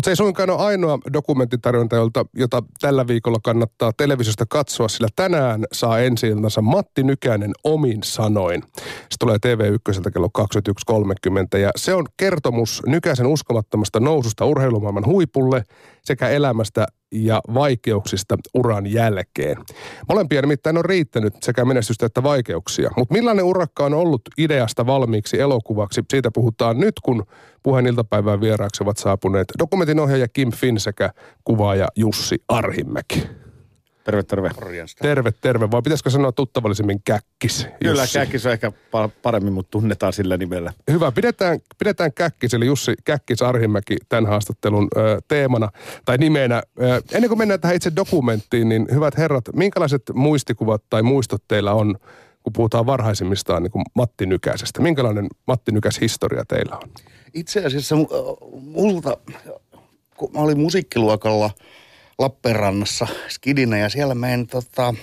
Mutta se ei suinkaan ole ainoa dokumenttitarjonta, jota, jota tällä viikolla kannattaa televisiosta katsoa, sillä tänään saa ensi Matti Nykänen omin sanoin. Se tulee TV1 kello 21.30 ja se on kertomus Nykäsen uskomattomasta noususta urheilumaailman huipulle sekä elämästä ja vaikeuksista uran jälkeen. Molempia nimittäin on riittänyt sekä menestystä että vaikeuksia. Mutta millainen urakka on ollut ideasta valmiiksi elokuvaksi? Siitä puhutaan nyt, kun puheen iltapäivän vieraaksi ovat saapuneet dokumentin ohjaaja Kim Finn sekä kuvaaja Jussi Arhimäki. Terve, terve. Terve, terve. Vai pitäisikö sanoa tuttavallisemmin käkkis? Kyllä, Jussi? käkkis on ehkä paremmin, mutta tunnetaan sillä nimellä. Hyvä, pidetään, pidetään käkkis, eli Jussi Käkkis Arhimäki tämän haastattelun ö, teemana tai nimenä. Ö, ennen kuin mennään tähän itse dokumenttiin, niin hyvät herrat, minkälaiset muistikuvat tai muistot teillä on, kun puhutaan varhaisimmistaan niin kuin Matti Nykäisestä? Minkälainen Matti Nykäs historia teillä on? Itse asiassa multa, kun mä olin musiikkiluokalla – Lappeenrannassa skidinä ja siellä meidän tota,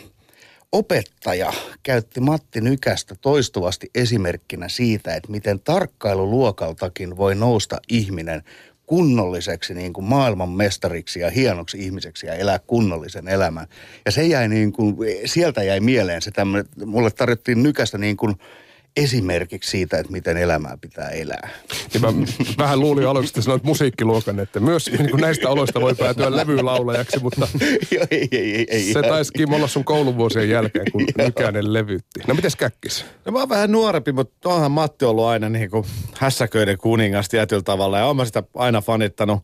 opettaja käytti Matti Nykästä toistuvasti esimerkkinä siitä, että miten tarkkailuluokaltakin voi nousta ihminen kunnolliseksi niin kuin maailman mestariksi ja hienoksi ihmiseksi ja elää kunnollisen elämän. Ja se jäi niin kuin, sieltä jäi mieleen se tämmöinen, mulle tarjottiin Nykästä niin kuin – esimerkiksi siitä, että miten elämää pitää elää. Ja mä vähän luulin aluksi, että sanoit musiikkiluokan, että myös niin kuin näistä oloista voi päätyä levylaulajaksi, mutta ei, ei, ei, se taisi Kim olla sun kouluvuosien jälkeen, kun Nykänen levytti. No mites käkkis? No mä oon vähän nuorempi, mutta onhan Matti ollut aina niin kuin hässäköiden kuningas tietyllä tavalla ja oon mä sitä aina fanittanut.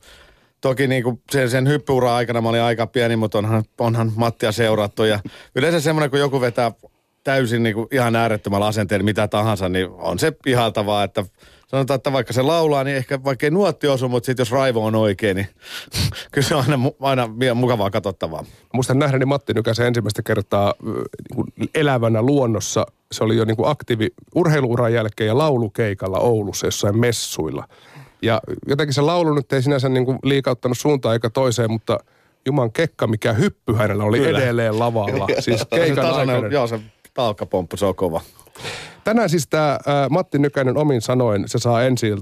Toki niin kuin sen, sen hyppyura aikana mä olin aika pieni, mutta onhan, onhan Mattia seurattu. Ja yleensä semmoinen, kun joku vetää täysin niin kuin ihan äärettömällä asenteella mitä tahansa, niin on se ihaltavaa, että sanotaan, että vaikka se laulaa, niin ehkä vaikka ei nuotti osu, mutta sitten jos raivo on oikein, niin kyllä se on aina, aina mukavaa katsottavaa. Muistan nähdäni Matti Nykäsen ensimmäistä kertaa niin kuin elävänä luonnossa. Se oli jo niin kuin aktiivi urheiluuran jälkeen ja laulukeikalla Oulussa jossain messuilla. Ja jotenkin se laulu nyt ei sinänsä niin kuin liikauttanut suuntaan eikä toiseen, mutta Juman kekka, mikä hyppy hänellä oli Kyllä. edelleen lavalla. siis keikan aikana. Joo, se talkkapomppu, se on kova. Tänään siis tämä Matti Nykänen omin sanoin, se saa ensi TV1.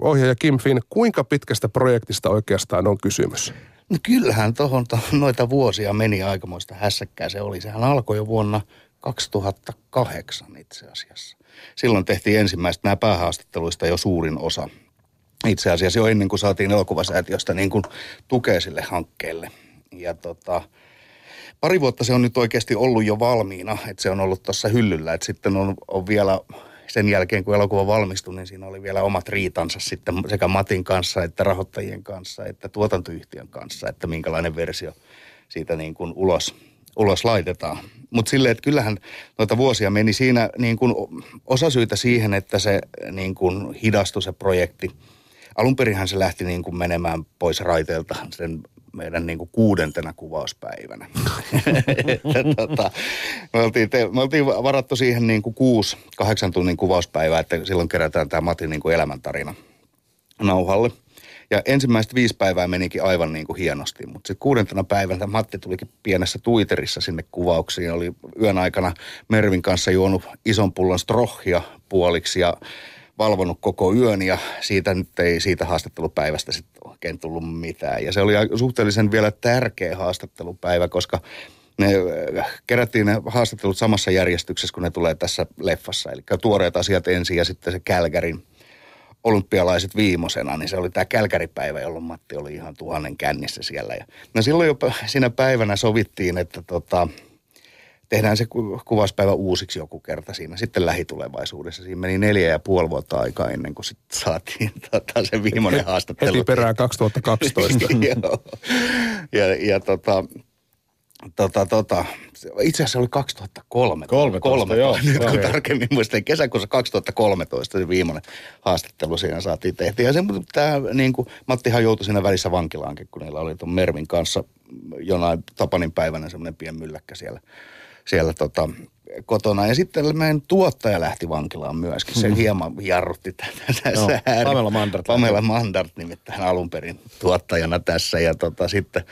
Ohjaaja Kim Finn, kuinka pitkästä projektista oikeastaan on kysymys? No kyllähän tuohon to, noita vuosia meni aikamoista hässäkkää se oli. Sehän alkoi jo vuonna 2008 itse asiassa. Silloin tehtiin ensimmäistä nämä päähaastatteluista jo suurin osa. Itse asiassa jo ennen kuin saatiin elokuvasäätiöstä niin kuin tukea sille hankkeelle. Ja tota, pari vuotta se on nyt oikeasti ollut jo valmiina, että se on ollut tuossa hyllyllä. Että sitten on, on vielä sen jälkeen, kun elokuva valmistui, niin siinä oli vielä omat riitansa sitten sekä Matin kanssa, että rahoittajien kanssa, että tuotantoyhtiön kanssa, että minkälainen versio siitä niin kuin ulos, ulos laitetaan. Mutta silleen, että kyllähän noita vuosia meni siinä niin kuin syytä siihen, että se niin kuin hidastui se projekti. Alun perinhän se lähti niin kuin menemään pois raiteilta sen meidän niin kuin kuudentena kuvauspäivänä. tota, me, oltiin te, me oltiin varattu siihen niin kuin kuusi, kahdeksan tunnin kuvauspäivää, että silloin kerätään tämä Matin niin kuin elämäntarina nauhalle. Ja ensimmäiset viisi päivää menikin aivan niin kuin hienosti, mutta sitten kuudentena päivänä Matti tulikin pienessä tuiterissa sinne kuvauksiin. Oli yön aikana Mervin kanssa juonut ison pullon strohia puoliksi ja valvonut koko yön ja siitä nyt ei siitä haastattelupäivästä sitten oikein tullut mitään. Ja se oli suhteellisen vielä tärkeä haastattelupäivä, koska ne äh, kerättiin ne haastattelut samassa järjestyksessä, kun ne tulee tässä leffassa. Eli tuoreet asiat ensin ja sitten se Kälkärin olympialaiset viimosena, niin se oli tämä Kälkäripäivä, jolloin Matti oli ihan tuhannen kännissä siellä. Ja, no silloin jo siinä päivänä sovittiin, että tota, tehdään se kuvauspäivä uusiksi joku kerta siinä sitten lähitulevaisuudessa. Siinä meni neljä ja puoli vuotta aikaa ennen kuin sitten saatiin tota, se viimeinen haastattelu. Heti perään 2012. Joo. Ja, ja tota, tota, tota, itse asiassa se oli 2003. 13, 13 joo. Nyt kun joo, tarkemmin muistan, kesäkuussa 2013 se viimeinen haastattelu siinä saatiin tehty. Ja se, tämä, niin kuin, Mattihan joutui siinä välissä vankilaankin, kun niillä oli tuon Mervin kanssa jonain Tapanin päivänä semmoinen pien mylläkkä siellä siellä tota, kotona. Ja sitten meidän tuottaja lähti vankilaan myöskin. Se mm. hieman jarrutti tätä no, Pamela Mandart. Pamela Mandart nimittäin alun perin tuottajana tässä. Ja tota, sitten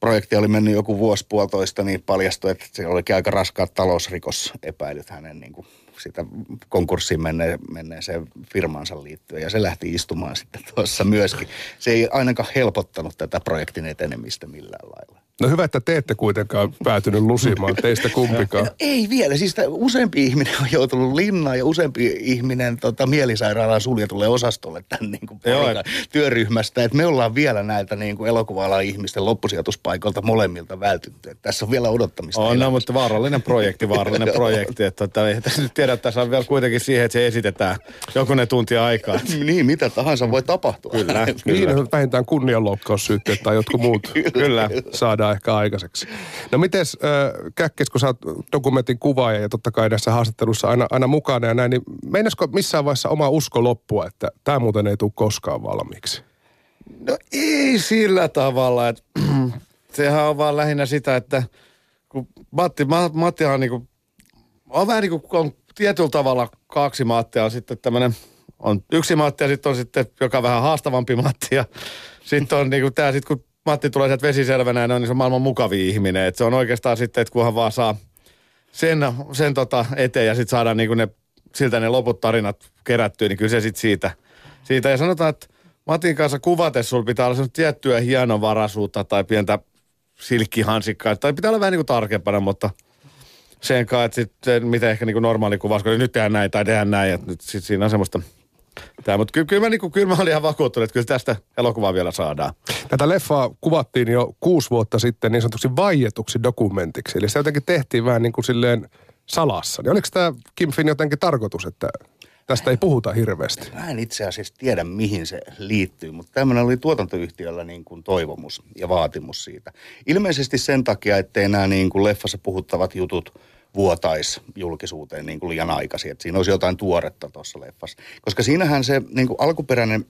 projekti oli mennyt joku vuosi puolitoista, niin paljastui, että se oli aika raskaat talousrikosepäilyt hänen niin kuin sitä konkurssiin menne, menneeseen firmansa liittyen. Ja se lähti istumaan sitten tuossa myöskin. Se ei ainakaan helpottanut tätä projektin etenemistä millään lailla. No hyvä, että te ette kuitenkaan päätynyt lusimaan teistä kumpikaan. No, ei vielä. Siis useampi ihminen on joutunut linnaan ja useampi ihminen tota, mielisairaalaan suljetulle osastolle tämän niin kuin työryhmästä. Et me ollaan vielä näiltä niin kuin elokuva ihmisten loppusijoituspaikoilta molemmilta vältytty. Et tässä on vielä odottamista. On, no, mutta vaarallinen projekti, vaarallinen projekti. Että, ei tässä nyt tiedä, että tässä on vielä kuitenkin siihen, että se esitetään jokunen tunti aikaa. niin, mitä tahansa voi tapahtua. Kyllä. kyllä. Niin, vähintään kunnianloukkaussyytteet tai jotkut muut kyllä. saadaan saadaan ehkä aikaiseksi. No mites äh, Käkkis, kun sä oot dokumentin kuvaaja ja totta kai näissä haastattelussa aina, aina mukana ja näin, niin meinasko missään vaiheessa oma usko loppua, että tämä muuten ei tule koskaan valmiiksi? No ei sillä tavalla, että sehän on vaan lähinnä sitä, että kun Matti, Matti on, niin kuin, on vähän niin kuin on tietyllä tavalla kaksi Mattia, on sitten tämmöinen, on yksi Matti ja sitten on sitten joka vähän haastavampi Matti ja sitten on niin kuin tämä sitten kun Matti tulee sieltä vesiselvänä ja niin se on maailman mukavin ihminen. Et se on oikeastaan sitten, että kunhan vaan saa sen, sen tota eteen ja sitten saadaan niin ne, siltä ne loput tarinat kerättyä, niin kyllä se sitten siitä, siitä. Ja sanotaan, että Matin kanssa kuvates sulla pitää olla tiettyä hienovaraisuutta tai pientä silkkihansikkaa. Tai pitää olla vähän niin kuin tarkempana, mutta sen kanssa, että sitten miten ehkä niin kuin normaali kuvaus, kun nyt tehdään näin tai tehdään näin. Että nyt sit siinä on semmoista – Tämä, mutta kyllä, kyllä, mä, niin kyllä mä olin ihan vakuuttunut, että kyllä tästä elokuvaa vielä saadaan. Tätä leffaa kuvattiin jo kuusi vuotta sitten niin sanotuksi vaietuksi dokumentiksi. Eli se jotenkin tehtiin vähän niin kuin silleen salassa. Niin oliko tämä Kim Finn jotenkin tarkoitus, että tästä ei puhuta hirveästi? Mä en itse asiassa tiedä, mihin se liittyy, mutta tämmöinen oli tuotantoyhtiöllä niin kuin toivomus ja vaatimus siitä. Ilmeisesti sen takia, ettei nämä niin kuin leffassa puhuttavat jutut – vuotais julkisuuteen niin kuin liian aikaisin. Että siinä olisi jotain tuoretta tuossa leffassa. Koska siinähän se niin kuin alkuperäinen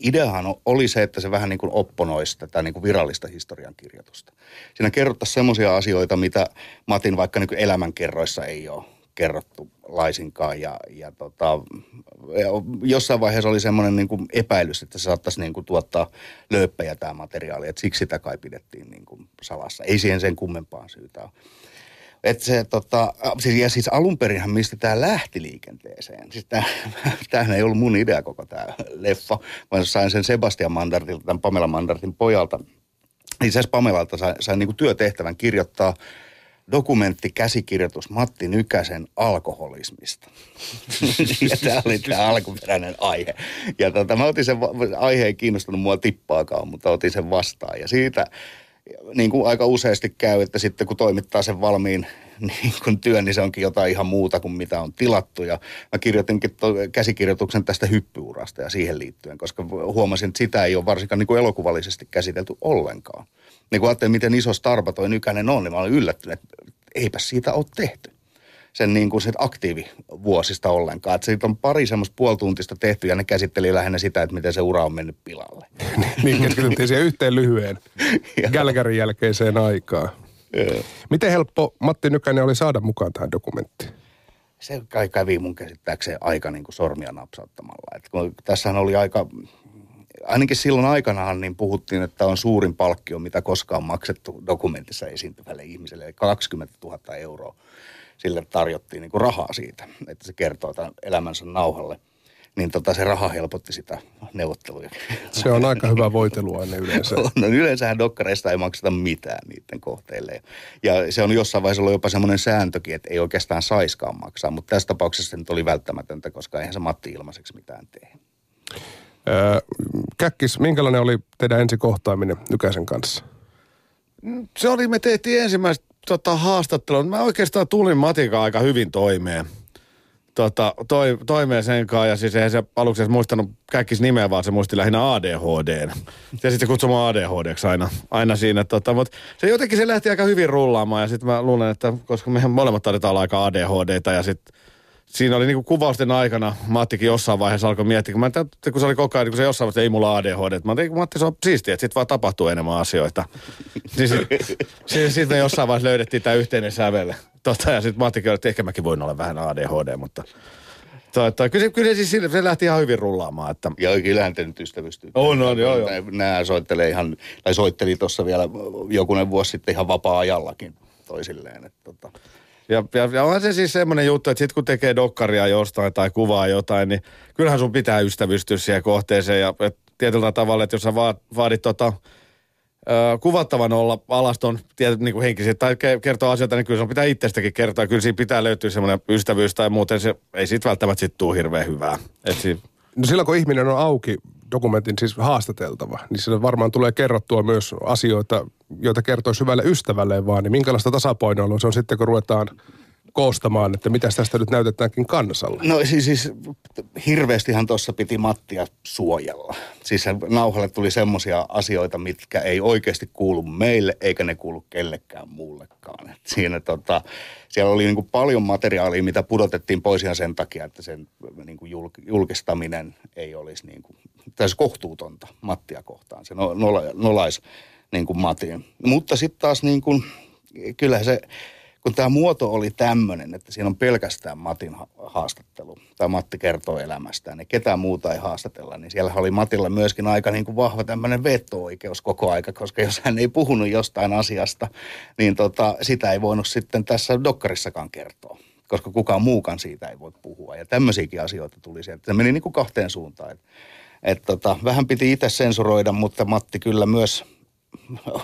ideahan oli se, että se vähän niin kuin opponoisi tätä niin kuin virallista historiankirjoitusta. Siinä kerrottaisiin semmoisia asioita, mitä Matin vaikka niin kuin elämänkerroissa ei ole kerrottu laisinkaan. Ja, ja tota, jossain vaiheessa oli semmoinen niin epäilys, että se saattaisi niin kuin tuottaa lööppejä tämä materiaali. Että siksi sitä kai pidettiin niin kuin salassa. Ei siihen sen kummempaan syytä ole. Että se, tota, siis, ja siis alun perinhän mistä tämä lähti liikenteeseen. Siis tämähän ei ollut mun idea koko tämä leffa, vaan sain sen Sebastian Mandartilta, tämän Pamela Mandartin pojalta. Itse asiassa Pamelalta sain, sain niin työtehtävän kirjoittaa dokumentti, käsikirjoitus Matti Nykäsen alkoholismista. ja tämä oli tämä alkuperäinen aihe. Ja tota, mä otin sen, aihe ei kiinnostunut mua tippaakaan, mutta otin sen vastaan. Ja siitä niin kuin aika useasti käy, että sitten kun toimittaa sen valmiin niin kuin työn, niin se onkin jotain ihan muuta kuin mitä on tilattu. Ja mä kirjoitinkin käsikirjoituksen tästä hyppyurasta ja siihen liittyen, koska huomasin, että sitä ei ole varsinkaan niin kuin elokuvallisesti käsitelty ollenkaan. Niin kun ajattelin, miten iso starpa toi Nykänen on, niin mä olin yllättynyt, että eipä siitä ole tehty sen, niin kuin sen aktiivivuosista ollenkaan. Että siitä on pari semmoista puolituntista tehty ja ne käsitteli lähinnä sitä, että miten se ura on mennyt pilalle. niin, keskityttiin siihen yhteen lyhyen Gälgärin jälkeiseen aikaan. Miten helppo Matti Nykänen oli saada mukaan tähän dokumenttiin? Se kai kävi mun käsittääkseen aika niin kuin sormia napsauttamalla. Et kun tässähän oli aika, ainakin silloin aikanaan niin puhuttiin, että on suurin palkkio, mitä koskaan maksettu dokumentissa esiintyvälle ihmiselle, eli 20 000 euroa sille tarjottiin niin kuin rahaa siitä, että se kertoo tämän elämänsä nauhalle. Niin tota, se raha helpotti sitä neuvotteluja. Se on aika hyvä voiteluaine yleensä. no yleensähän dokkareista ei makseta mitään niiden kohteille. Ja se on jossain vaiheessa ollut jopa semmoinen sääntökin, että ei oikeastaan saiskaan maksaa. Mutta tässä tapauksessa se nyt oli välttämätöntä, koska eihän se Matti ilmaiseksi mitään tee. Öö, Käkkis, minkälainen oli teidän ensikohtaaminen Nykäisen kanssa? Se oli, me tehtiin ensimmäistä tota, haastattelun. Mä oikeastaan tulin Matika aika hyvin toimeen. Tota, toi, toimeen sen kanssa ja siis eihän se aluksi muistanut käkkis nimeä, vaan se muisti lähinnä ADHD. Ja sitten kutsumaan ADHDksi aina, aina siinä. Tota, mutta se jotenkin se lähti aika hyvin rullaamaan ja sitten mä luulen, että koska mehän molemmat olla aika ADHDta ja sitten siinä oli niinku kuvausten aikana, Mattikin jossain vaiheessa alkoi miettiä, kun, mä, kun se oli koko ajan, kun se jossain vaiheessa ei mulla ADHD. Mä tein, Matti, se on siistiä, että sit vaan tapahtuu enemmän asioita. niin sitten sit, sit me jossain vaiheessa löydettiin tämä yhteinen sävelle. Tota, ja sitten Mattikin oli, että ehkä mäkin voin olla vähän ADHD, mutta Toi, toi. Kyllä, se, kyllä se, siis, se lähti ihan hyvin rullaamaan. Että... Ja kyllähän te nyt ystävystyy. On, on, joo, joo. Nämä soittelee ihan, tai soitteli tuossa vielä jokunen vuosi sitten ihan vapaa-ajallakin toisilleen. Että, tota, Ja, ja, ja on se siis semmoinen juttu, että sit kun tekee dokkaria jostain tai kuvaa jotain, niin kyllähän sun pitää ystävystyä siihen kohteeseen. Ja et tietyllä tavalla, että jos sä vaat, vaadit tota, ö, kuvattavan olla alaston tietyt niin kuin henkisesti tai ke- kertoo asioita, niin kyllä sun pitää itsestäkin kertoa. Kyllä siinä pitää löytyä semmoinen ystävyys tai muuten se ei siitä välttämättä sit tuu hirveän hyvää. Et siinä, No silloin kun ihminen on auki dokumentin siis haastateltava, niin sille varmaan tulee kerrottua myös asioita, joita kertoo hyvälle ystävälleen vaan. Niin minkälaista tasapainoilua se on sitten, kun ruvetaan koostamaan, että mitä tästä nyt näytetäänkin kansalle? No siis, siis hirveästihan tuossa piti Mattia suojella. Siis nauhalle tuli semmoisia asioita, mitkä ei oikeasti kuulu meille, eikä ne kuulu kellekään muullekaan. Et siinä tota, siellä oli niinku paljon materiaalia, mitä pudotettiin pois ihan sen takia, että sen niinku julk, julkistaminen ei olisi niinku, tässä kohtuutonta Mattia kohtaan. Se no, nola, nolaisi niinku Matin. Mutta sitten taas niinku, kyllähän se kun tämä muoto oli tämmöinen, että siinä on pelkästään Matin haastattelu, tai Matti kertoo elämästään, niin ketään muuta ei haastatella, niin siellä oli Matilla myöskin aika niin kuin vahva tämmöinen veto-oikeus koko aika, koska jos hän ei puhunut jostain asiasta, niin tota, sitä ei voinut sitten tässä dokkarissakaan kertoa koska kukaan muukaan siitä ei voi puhua. Ja tämmöisiäkin asioita tuli sieltä. Se meni niin kuin kahteen suuntaan. Et, et tota, vähän piti itse sensuroida, mutta Matti kyllä myös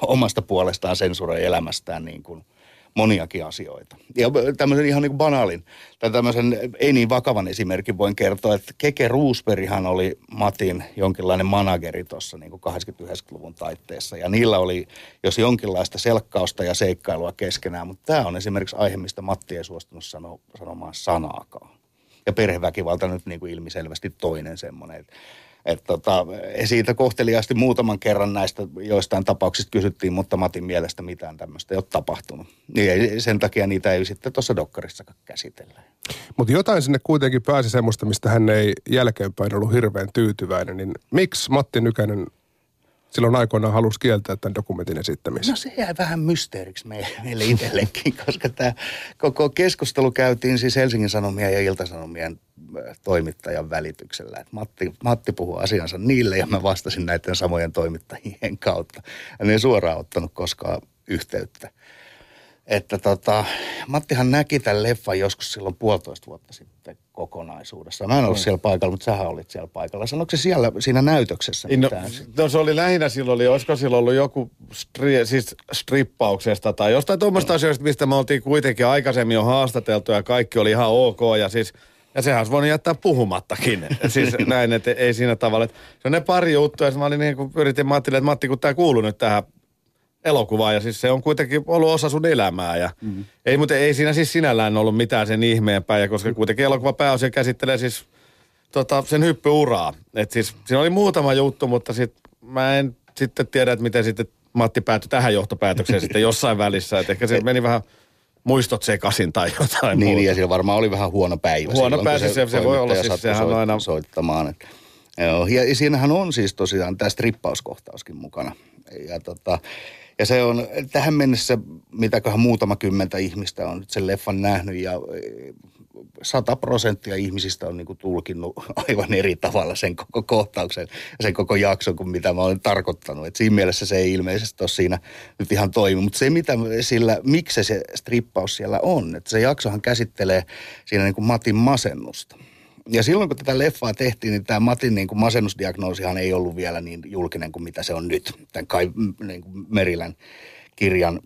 omasta puolestaan sensuroi elämästään niin kuin – moniakin asioita. Ja tämmöisen ihan niin kuin banaalin, tai tämmöisen ei niin vakavan esimerkin voin kertoa, että Keke Roosberghan oli Matin jonkinlainen manageri tuossa niin 80-90-luvun taitteessa, ja niillä oli jos jonkinlaista selkkausta ja seikkailua keskenään, mutta tämä on esimerkiksi aihe, mistä Matti ei suostunut sano, sanomaan sanaakaan. Ja perheväkivalta nyt niin kuin ilmiselvästi toinen semmoinen, että et tota, siitä kohteliaasti muutaman kerran näistä joistain tapauksista kysyttiin, mutta Matin mielestä mitään tämmöistä ei ole tapahtunut. Niin sen takia niitä ei sitten tuossa dokkarissakaan käsitellä. Mutta jotain sinne kuitenkin pääsi semmoista, mistä hän ei jälkeenpäin ollut hirveän tyytyväinen. Niin miksi Matti Nykänen silloin aikoinaan halusi kieltää tämän dokumentin esittämisen? No se jäi vähän mysteeriksi meille itsellekin, koska tämä koko keskustelu käytiin siis Helsingin Sanomien ja Iltasanomien äh, toimittajan välityksellä. Et Matti, Matti puhui asiansa niille ja mä vastasin näiden samojen toimittajien kautta. En ei suoraan ottanut koskaan yhteyttä että tota, Mattihan näki tämän leffan joskus silloin puolitoista vuotta sitten kokonaisuudessa. Mä en ollut mm. siellä paikalla, mutta sähän olit siellä paikalla. Sanoiko se siellä siinä näytöksessä no, mitään? No, no se oli lähinnä silloin, oli, olisiko silloin ollut joku stri, siis strippauksesta tai jostain tuommoista mm. asioista, mistä me oltiin kuitenkin aikaisemmin jo haastateltu ja kaikki oli ihan ok ja siis ja sehän olisi voinut jättää puhumattakin. siis näin, että ei siinä tavalla. Että se on ne pari juttua, ja mä olin niin kuin yritin Mattille, että Matti, kun tämä kuuluu nyt tähän elokuvaa ja siis se on kuitenkin ollut osa sun elämää. Ja mm. ei, mutta ei siinä siis sinällään ollut mitään sen ihmeempää, ja koska kuitenkin elokuva pääosin käsittelee siis tota, sen hyppyuraa. Et siis siinä oli muutama juttu, mutta sit mä en sitten tiedä, että miten sitten Matti päätyi tähän johtopäätökseen sitten jossain välissä. Että ehkä se meni vähän muistot sekaisin tai jotain Niin, muuta. ja siellä varmaan oli vähän huono päivä. Huono päivä, se, se, se voi olla, siis sehän on aina... Soittamaan, että, joo, ja siinähän on siis tosiaan tämä strippauskohtauskin mukana. Ja tota, ja se on tähän mennessä, mitäköhän muutama kymmentä ihmistä on nyt sen leffan nähnyt ja e, sata prosenttia ihmisistä on niinku tulkinnut aivan eri tavalla sen koko kohtauksen ja sen koko jakson kuin mitä mä olen tarkoittanut. Et siinä mielessä se ei ilmeisesti ole siinä nyt ihan toimi. Mutta se, mitä sillä, miksi se strippaus siellä on, että se jaksohan käsittelee siinä niinku Matin masennusta ja silloin kun tätä leffaa tehtiin, niin tämä Matin niin kuin masennusdiagnoosihan ei ollut vielä niin julkinen kuin mitä se on nyt. Tämän Kai niin kuin Merilän kirjan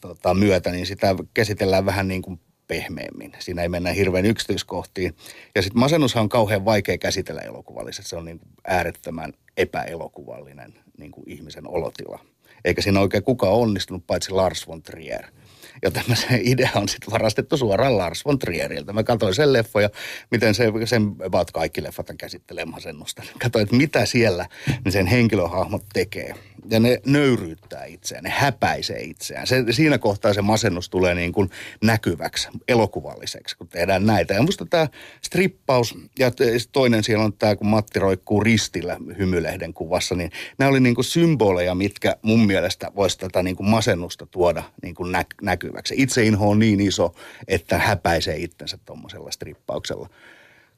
tota, myötä, niin sitä käsitellään vähän niin kuin pehmeämmin. Siinä ei mennä hirveän yksityiskohtiin. Ja sitten masennushan on kauhean vaikea käsitellä elokuvallisesti. Se on niin kuin äärettömän epäelokuvallinen niin kuin ihmisen olotila. Eikä siinä oikein kukaan onnistunut, paitsi Lars von Trier – Joten se idea on sitten varastettu suoraan Lars von Trieriltä. Mä katsoin sen leffo ja miten se, sen about kaikki leffat käsittelee masennusta. Katsoin, että mitä siellä ne sen henkilöhahmot tekee. Ja ne nöyryyttää itseään, ne häpäisee itseään. Se, siinä kohtaa se masennus tulee niin kuin näkyväksi, elokuvalliseksi, kun tehdään näitä. Ja musta tämä strippaus ja toinen siellä on tämä, kun Matti roikkuu ristillä hymylehden kuvassa, niin nämä oli niin kuin symboleja, mitkä mun mielestä voisi tätä niin kuin masennusta tuoda niin kuin nä- näkyväksi. Itseinho on niin iso, että häpäisee itsensä tuommoisella strippauksella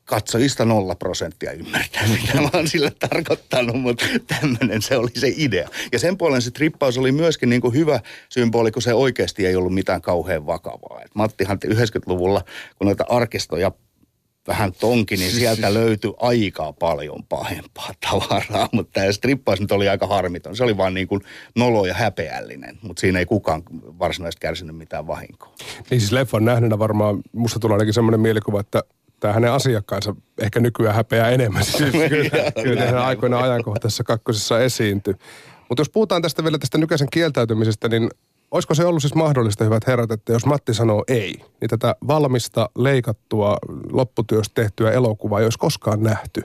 katsojista nolla prosenttia ymmärtää, mitä mä oon sillä tarkoittanut, mutta tämmöinen se oli se idea. Ja sen puolen se trippaus oli myöskin niin kuin hyvä symboli, kun se oikeasti ei ollut mitään kauhean vakavaa. Et Mattihan 90-luvulla, kun noita arkistoja vähän tonki, niin sieltä löytyi aika paljon pahempaa tavaraa, mutta tämä strippaus nyt oli aika harmiton. Se oli vaan niin kuin nolo ja häpeällinen, mutta siinä ei kukaan varsinaisesti kärsinyt mitään vahinkoa. Niin siis leffan nähneenä varmaan, musta tulee ainakin semmoinen mielikuva, että tämä hänen asiakkaansa ehkä nykyään häpeää enemmän. Siis kyllä, kyllä hän aikoina ajankohtaisessa kakkosessa esiintyi. Mutta jos puhutaan tästä vielä tästä nykäisen kieltäytymisestä, niin olisiko se ollut siis mahdollista, hyvät herrat, että jos Matti sanoo ei, niin tätä valmista, leikattua, lopputyöstä tehtyä elokuvaa ei olisi koskaan nähty?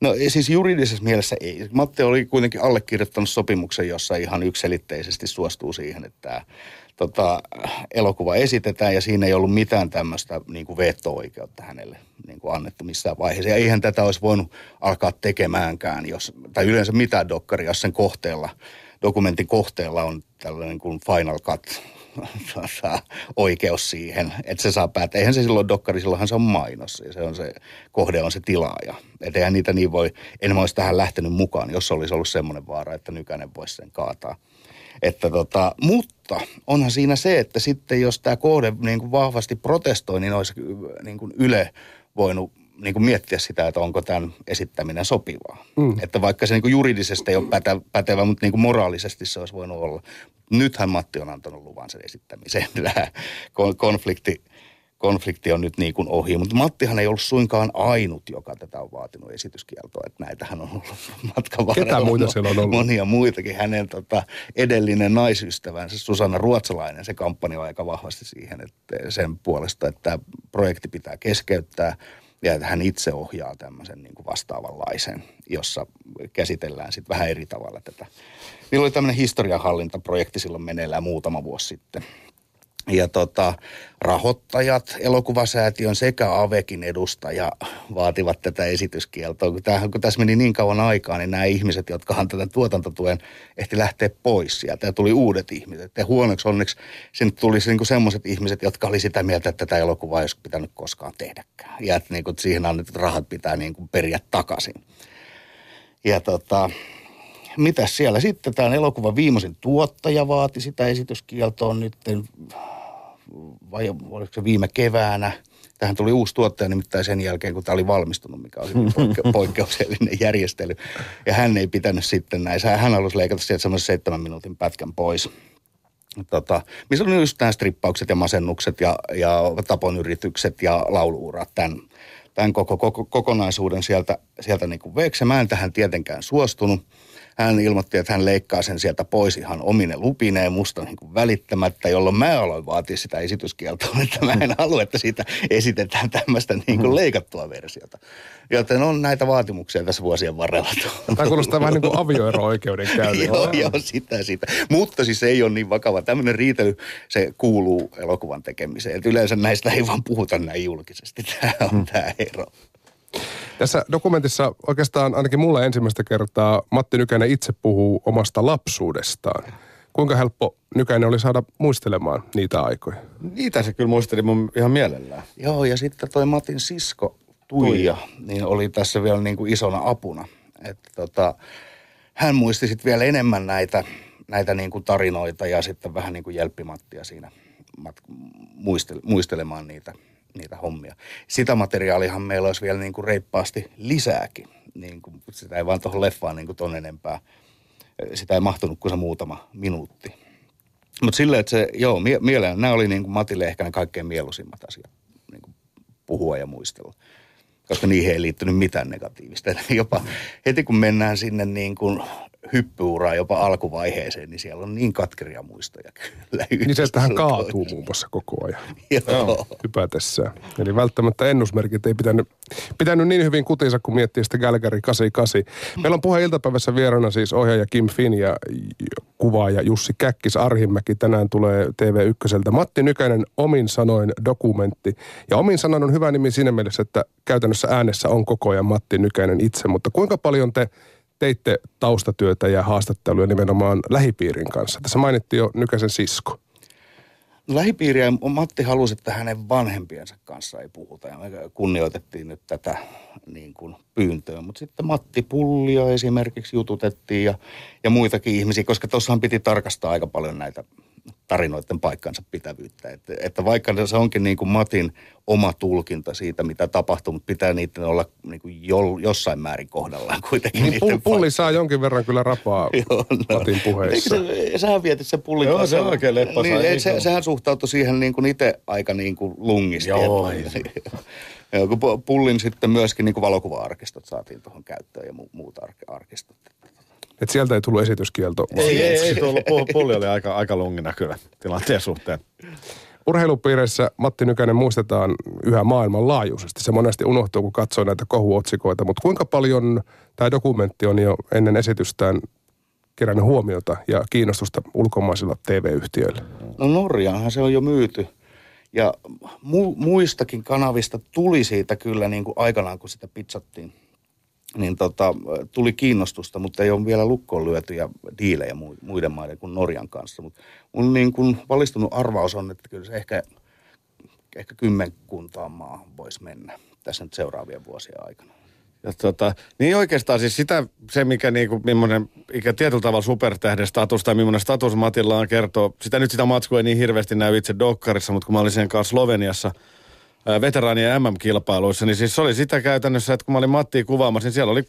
No siis juridisessa mielessä ei. Matti oli kuitenkin allekirjoittanut sopimuksen, jossa ihan ykselitteisesti suostuu siihen, että tota, elokuva esitetään ja siinä ei ollut mitään tämmöistä niin veto-oikeutta hänelle niin kuin annettu missään vaiheessa. Ja eihän tätä olisi voinut alkaa tekemäänkään, jos, tai yleensä mitään dokkaria, jos sen kohteella, dokumentin kohteella on tällainen kuin final cut tota, oikeus siihen, että se saa päättää. Eihän se silloin dokkari, silloinhan se on mainos ja se on se kohde on se tilaaja. Että eihän niitä niin voi, en olisi tähän lähtenyt mukaan, jos olisi ollut semmoinen vaara, että Nykänen voisi sen kaataa. Että tota, mutta onhan siinä se, että sitten jos tämä kohde niin kuin vahvasti protestoi, niin olisi niin kuin Yle voinut niin kuin miettiä sitä, että onko tämän esittäminen sopivaa. Mm. Että vaikka se niin kuin juridisesti ei ole päte, pätevä, mutta niin kuin moraalisesti se olisi voinut olla. Nythän Matti on antanut luvan sen esittämiseen. Tämä konflikti konflikti on nyt niin kuin ohi. Mutta Mattihan ei ollut suinkaan ainut, joka tätä on vaatinut esityskieltoa. Että näitähän on ollut matkan varrella. Ketä muita siellä on ollut? Monia muitakin. Hänen tota, edellinen naisystävänsä Susanna Ruotsalainen, se kampanjoi aika vahvasti siihen että sen puolesta, että projekti pitää keskeyttää ja että hän itse ohjaa tämmöisen niin kuin vastaavanlaisen, jossa käsitellään sitten vähän eri tavalla tätä. Niillä oli tämmöinen historianhallintaprojekti silloin meneillään muutama vuosi sitten – ja tota, rahoittajat, elokuvasäätiön sekä Avekin edustaja vaativat tätä esityskieltoa. Kun, tämähän, kun tässä meni niin kauan aikaa, niin nämä ihmiset, jotka tätä tuotantotuen, ehti lähteä pois sieltä ja tuli uudet ihmiset. Ja huonoksi onneksi sinne tuli niin semmoiset ihmiset, jotka oli sitä mieltä, että tätä elokuvaa ei olisi pitänyt koskaan tehdäkään. Ja että niin kuin, siihen annetut rahat pitää niin kuin periä takaisin. Ja tota, mitä siellä sitten? Tämä elokuvan viimeisin tuottaja vaati sitä esityskieltoa nyt vai oliko se viime keväänä. Tähän tuli uusi tuottaja nimittäin sen jälkeen, kun tämä oli valmistunut, mikä oli poikke- poikkeuksellinen järjestely. Ja hän ei pitänyt sitten näissä. Hän halusi leikata sieltä semmoisen seitsemän minuutin pätkän pois. Tota, missä oli just nämä strippaukset ja masennukset ja, ja taponyritykset ja lauluurat, tämän, tämän koko, koko, kokonaisuuden sieltä, sieltä niin kuin veeksi. Mä en tähän tietenkään suostunut hän ilmoitti, että hän leikkaa sen sieltä pois ihan omine lupineen musta niin kuin välittämättä, jolloin mä aloin vaatia sitä esityskieltoa, että mä en halua, että siitä esitetään tämmöistä niin kuin leikattua versiota. Joten on näitä vaatimuksia tässä vuosien varrella. Tämä kuulostaa vähän niin kuin avioero-oikeuden joo, joo, sitä, sitä. Mutta siis se ei ole niin vakava. Tämmöinen riitely, se kuuluu elokuvan tekemiseen. Et yleensä näistä ei vaan puhuta näin julkisesti. Tämä on hmm. tämä ero. Tässä dokumentissa oikeastaan ainakin mulle ensimmäistä kertaa Matti Nykänen itse puhuu omasta lapsuudestaan. Kuinka helppo Nykänen oli saada muistelemaan niitä aikoja? Niitä se kyllä muisteli mun ihan mielellään. Joo, ja sitten toi Matin sisko Tuija, niin oli tässä vielä niin kuin isona apuna. Että tota, hän muisti sitten vielä enemmän näitä, näitä niin kuin tarinoita ja sitten vähän niin kuin jelppi Mattia siinä muistelemaan niitä niitä hommia. Sitä materiaalihan meillä olisi vielä niin kuin reippaasti lisääkin. Niin kuin, sitä ei vaan tuohon leffaan niin kuin ton enempää. Sitä ei mahtunut kuin se muutama minuutti. Mutta silleen, että se, joo, mie- mieleen, nämä oli niin kuin Matille ehkä ne kaikkein mieluisimmat asiat niin kuin puhua ja muistella. Koska niihin ei liittynyt mitään negatiivista. Jopa heti kun mennään sinne niin kuin hyppyuraa jopa alkuvaiheeseen, niin siellä on niin katkeria muistoja kyllä. Niin se, että hän kaatuu muun muassa koko ajan Joo. hypätessään. Eli välttämättä ennusmerkit ei pitänyt, pitänyt niin hyvin kutinsa, kun miettii sitä Galgary 88. Meillä on puhe iltapäivässä vieraana siis ohjaaja Kim Finn ja kuvaaja Jussi Käkkis Arhimäki. Tänään tulee TV1 Matti Nykänen Omin sanoin dokumentti. Ja Omin sanoin on hyvä nimi siinä mielessä, että käytännössä äänessä on koko ajan Matti Nykänen itse. Mutta kuinka paljon te teitte taustatyötä ja haastatteluja nimenomaan lähipiirin kanssa. Tässä mainittiin jo Nykäsen sisko. Lähipiiriä Matti halusi, että hänen vanhempiensa kanssa ei puhuta ja me kunnioitettiin nyt tätä niin kuin pyyntöä. Mutta sitten Matti Pullia esimerkiksi jututettiin ja, ja muitakin ihmisiä, koska tuossahan piti tarkastaa aika paljon näitä tarinoiden paikkansa pitävyyttä. Että, että vaikka se onkin niin kuin Matin oma tulkinta siitä, mitä tapahtuu, mutta pitää niiden olla niin kuin jo, jossain määrin kohdallaan kuitenkin. Niin pulli paikka. saa jonkin verran kyllä rapaa Joo, no. Matin puheissa. Se, sähän vietit sen pullin Joo, se on oikein leppa. Niin, se, sehän suhtautui siihen niin kuin itse aika niin kuin lungisti. Joo, pullin sitten myöskin niin valokuva-arkistot saatiin tuohon käyttöön ja muuta arkistot. Et sieltä ei tullut esityskielto. Ei, ei, ei tullut. Pulli oli aika, aika lungina kyllä tilanteen suhteen. Urheilupiirissä Matti Nykänen muistetaan yhä maailmanlaajuisesti. Se monesti unohtuu, kun katsoo näitä kohuotsikoita. Mutta kuinka paljon tämä dokumentti on jo ennen esitystään kerännyt huomiota ja kiinnostusta ulkomaisilla TV-yhtiöillä? No Norjaanhan se on jo myyty. Ja mu- muistakin kanavista tuli siitä kyllä niin kuin aikanaan, kun sitä pizzattiin niin tota, tuli kiinnostusta, mutta ei ole vielä lukkoon lyötyjä diilejä muiden maiden kuin Norjan kanssa. Mutta mun niin kuin valistunut arvaus on, että kyllä se ehkä, ehkä kymmenkuntaan maahan voisi mennä tässä nyt seuraavien vuosien aikana. Ja tota, niin oikeastaan siis sitä, se mikä niinku, millainen ikä tietyllä tavalla supertähden status tai millainen status Matilla on kertoo, sitä nyt sitä matskua ei niin hirveästi näy itse Dokkarissa, mutta kun mä olin sen kanssa Sloveniassa – veteraanien MM-kilpailuissa, niin siis se oli sitä käytännössä, että kun mä olin Mattia kuvaamassa, niin siellä oli 20-30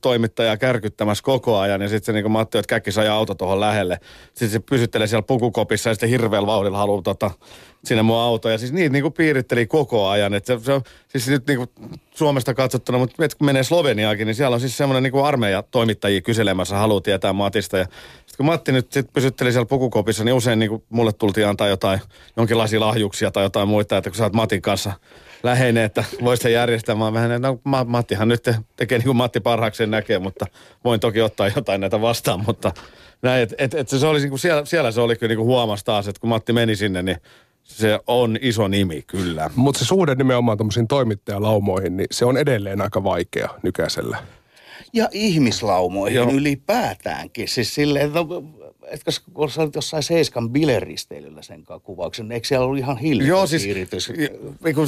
toimittajaa kärkyttämässä koko ajan, ja sitten se niin Matti, että käkki sai auto tuohon lähelle. Sitten se pysyttelee siellä pukukopissa ja sitten hirveällä vauhdilla haluaa tota, sinne mun auto. Ja siis niitä niin kuin piiritteli koko ajan. että se, se siis nyt niin kuin Suomesta katsottuna, mutta kun menee Sloveniaakin, niin siellä on siis semmoinen niin armeija toimittajia kyselemässä, haluaa tietää Matista. Ja sitten kun Matti nyt sit pysytteli siellä pukukopissa, niin usein niin kuin mulle tultiin antaa jotain, jonkinlaisia lahjuksia tai jotain muita, että kun sä oot Matin kanssa läheinen, että voisi järjestää. Mä vähän, no Mattihan nyt tekee niin kuin Matti parhaakseen näkee, mutta voin toki ottaa jotain näitä vastaan, mutta näin, että et, et se, se oli, niin kuin siellä, siellä se oli kyllä niin huomasi taas, että kun Matti meni sinne, niin se on iso nimi, kyllä. Mutta se suhde nimenomaan tuommoisiin toimittajalaumoihin, niin se on edelleen aika vaikea nykäisellä. Ja ihmislaumoihin Joo. ylipäätäänkin. Siis silleen, että etkö kun sä olit jossain Seiskan bileristeilyllä sen kuvauksen, niin eikö siellä ollut ihan hiljainen Joo, siis, niin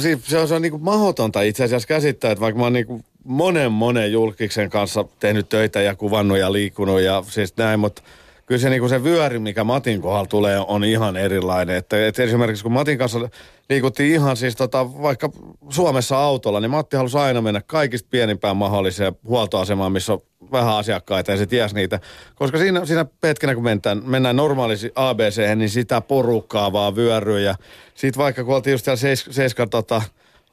siis, se on, se on niin kuin mahdotonta itse asiassa käsittää, että vaikka mä oon niin kuin monen monen julkiksen kanssa tehnyt töitä ja kuvannut ja liikkunut ja siis näin, mutta kyllä se, niin se vyöri, mikä Matin kohdalla tulee, on ihan erilainen. Että, että esimerkiksi kun Matin kanssa liikuttiin ihan siis tota, vaikka Suomessa autolla, niin Matti halusi aina mennä kaikista pienimpään mahdolliseen huoltoasemaan, missä on vähän asiakkaita ja se ties niitä. Koska siinä, siinä hetkenä, kun mennään, mennään normaalisti ABC, niin sitä porukkaa vaan vyöryy. Ja sitten vaikka kun oltiin just siellä seis, seiska, tota,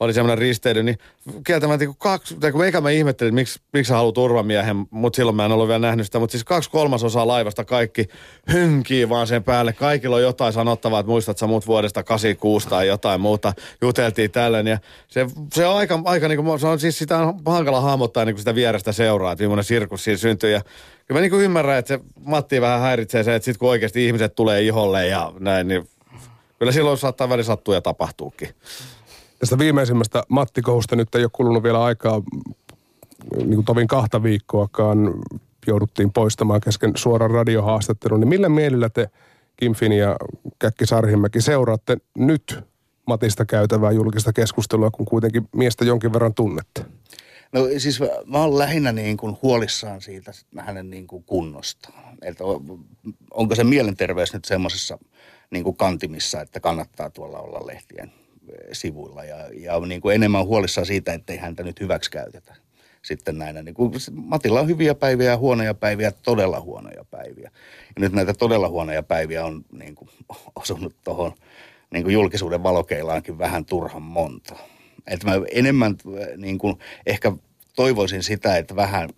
oli semmoinen risteily, niin kieltämättä kun kaksi, tai kun eikä mä ihmettelin, että miksi, miksi sä haluat turvamiehen, mutta silloin mä en ollut vielä nähnyt sitä, mutta siis kaksi kolmasosaa laivasta kaikki hynkii vaan sen päälle. Kaikilla on jotain sanottavaa, että muistat sä muut vuodesta 86 tai jotain muuta. Juteltiin tällöin ja se, se on aika, aika niin kuin, se on siis sitä on hankala hahmottaa niin kuin sitä vierestä seuraa, että millainen sirkus siinä syntyy ja Kyllä mä niin kuin ymmärrän, että se Matti vähän häiritsee se, että sitten kun oikeasti ihmiset tulee iholle ja näin, niin kyllä silloin saattaa väli sattua ja tapahtuukin. Tästä viimeisimmästä Matti Kohusta nyt ei ole kulunut vielä aikaa niin kuin tovin kahta viikkoakaan jouduttiin poistamaan kesken suoran radiohaastattelun. Niin millä mielellä te Kim Fini ja Käkki Sarhimäki seuraatte nyt Matista käytävää julkista keskustelua, kun kuitenkin miestä jonkin verran tunnette? No siis mä oon lähinnä niin kuin huolissaan siitä hänen niin kuin kunnostaan. Että onko se mielenterveys nyt semmoisessa niin kuin kantimissa, että kannattaa tuolla olla lehtien sivuilla ja, ja niin kuin enemmän huolissaan siitä, ettei häntä nyt hyväksi käytetä sitten näinä. Niin kuin Matilla on hyviä päiviä ja huonoja päiviä, todella huonoja päiviä. Ja nyt näitä todella huonoja päiviä on niin kuin, osunut tuohon niin kuin julkisuuden valokeilaankin vähän turhan monta. Että mä enemmän niin kuin, ehkä toivoisin sitä, että vähän,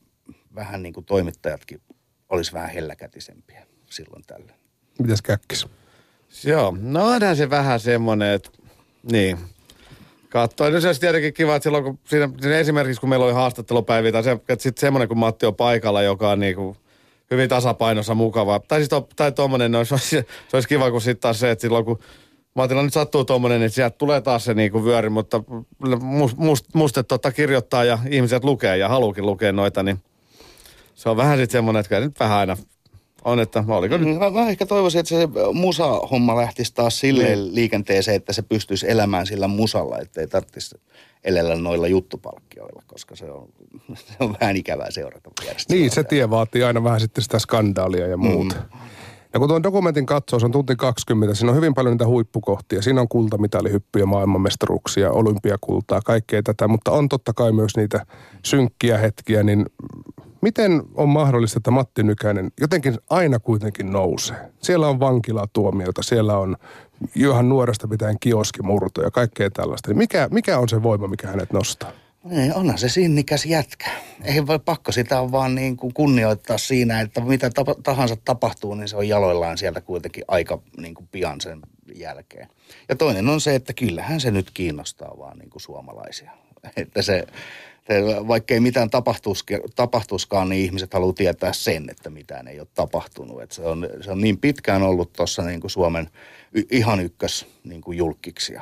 vähän niin kuin toimittajatkin olisi vähän helläkätisempiä silloin tällöin. Mitäs käkkis? Joo, no onhan se vähän semmoinen, että niin. Katsoin. No se olisi tietenkin kiva, että silloin kun siinä, siinä esimerkiksi kun meillä oli haastattelupäiviä, tai se, että sitten semmoinen kun Matti on paikalla, joka on niin kuin hyvin tasapainossa mukava. Tai siis to, tai tommonen, no, se, olisi, se olisi kiva, kun sitten taas se, että silloin kun Matilla nyt sattuu tuommoinen, niin sieltä tulee taas se niinku vyöri, mutta must, must, mustet tota kirjoittaa ja ihmiset lukee ja haluukin lukea noita, niin se on vähän sitten semmoinen, että nyt vähän aina on, että oliko nyt... Mä, mä ehkä toivoisin, että se musa-homma lähtisi taas silleen Niin. liikenteeseen, että se pystyisi elämään sillä musalla, ettei tarvitsisi elellä noilla juttupalkkioilla, koska se on, se on vähän ikävää seurata järjestelmää. Niin, se tie vaatii aina vähän sitten sitä skandaalia ja muuta. Mm. Ja kun tuon dokumentin katsoo, se on tunti 20, siinä on hyvin paljon niitä huippukohtia. Siinä on kultamitalihyppyjä, maailmanmestaruuksia, olympiakultaa, kaikkea tätä, mutta on totta kai myös niitä synkkiä hetkiä, niin miten on mahdollista, että Matti Nykänen jotenkin aina kuitenkin nousee? Siellä on vankilatuomioita, siellä on ihan nuoresta pitäen kioskimurto ja kaikkea tällaista. Niin Mikä, mikä on se voima, mikä hänet nostaa? Niin, onhan se sinnikäs jätkä. Ei voi pakko sitä vaan niin kuin kunnioittaa siinä, että mitä tapa, tahansa tapahtuu, niin se on jaloillaan sieltä kuitenkin aika niin kuin pian sen jälkeen. Ja toinen on se, että kyllähän se nyt kiinnostaa vaan niin kuin suomalaisia. Että se vaikka ei mitään tapahtuiskaan, niin ihmiset haluaa tietää sen, että mitään ei ole tapahtunut. Että se, on, se on niin pitkään ollut tuossa niin kuin Suomen y, ihan ykkös niin kuin julkkiksi.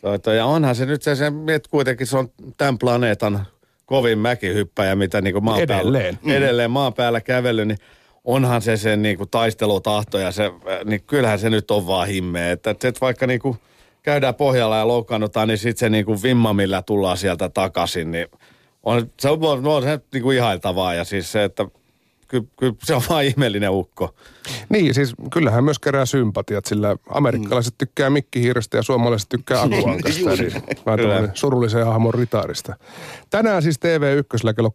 Toi, toi, ja onhan se nyt se, se että kuitenkin se on tämän planeetan kovin mäkihyppäjä, mitä niin kuin maan Edelleen. Päällä, edelleen maan päällä kävellyt, niin onhan se sen niin kuin taistelutahto ja se, äh, niin kyllähän se nyt on vaan himmeä. Että, että et vaikka niin kuin käydään pohjalla ja loukkaannutaan, niin sitten se niin kuin vimma, millä tullaan sieltä takaisin, niin on, se on, on, on se niin kuin ihailtavaa ja siis se, että kyllä, kyllä se on vaan ihmeellinen ukko. Niin, siis kyllähän myös kerää sympatiat, sillä amerikkalaiset tykkää mikkihiirestä ja suomalaiset tykkää akuankasta. Eli vähän surullisen hahmon ritaarista. Tänään siis TV1 kello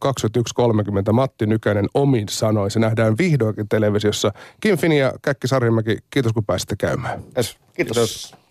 21.30 Matti Nykänen omin sanoi. Se nähdään vihdoinkin televisiossa. Kim Fini ja Käkki Sarhimäki, kiitos kun pääsitte käymään. Yes. Kiitos. Kiitos.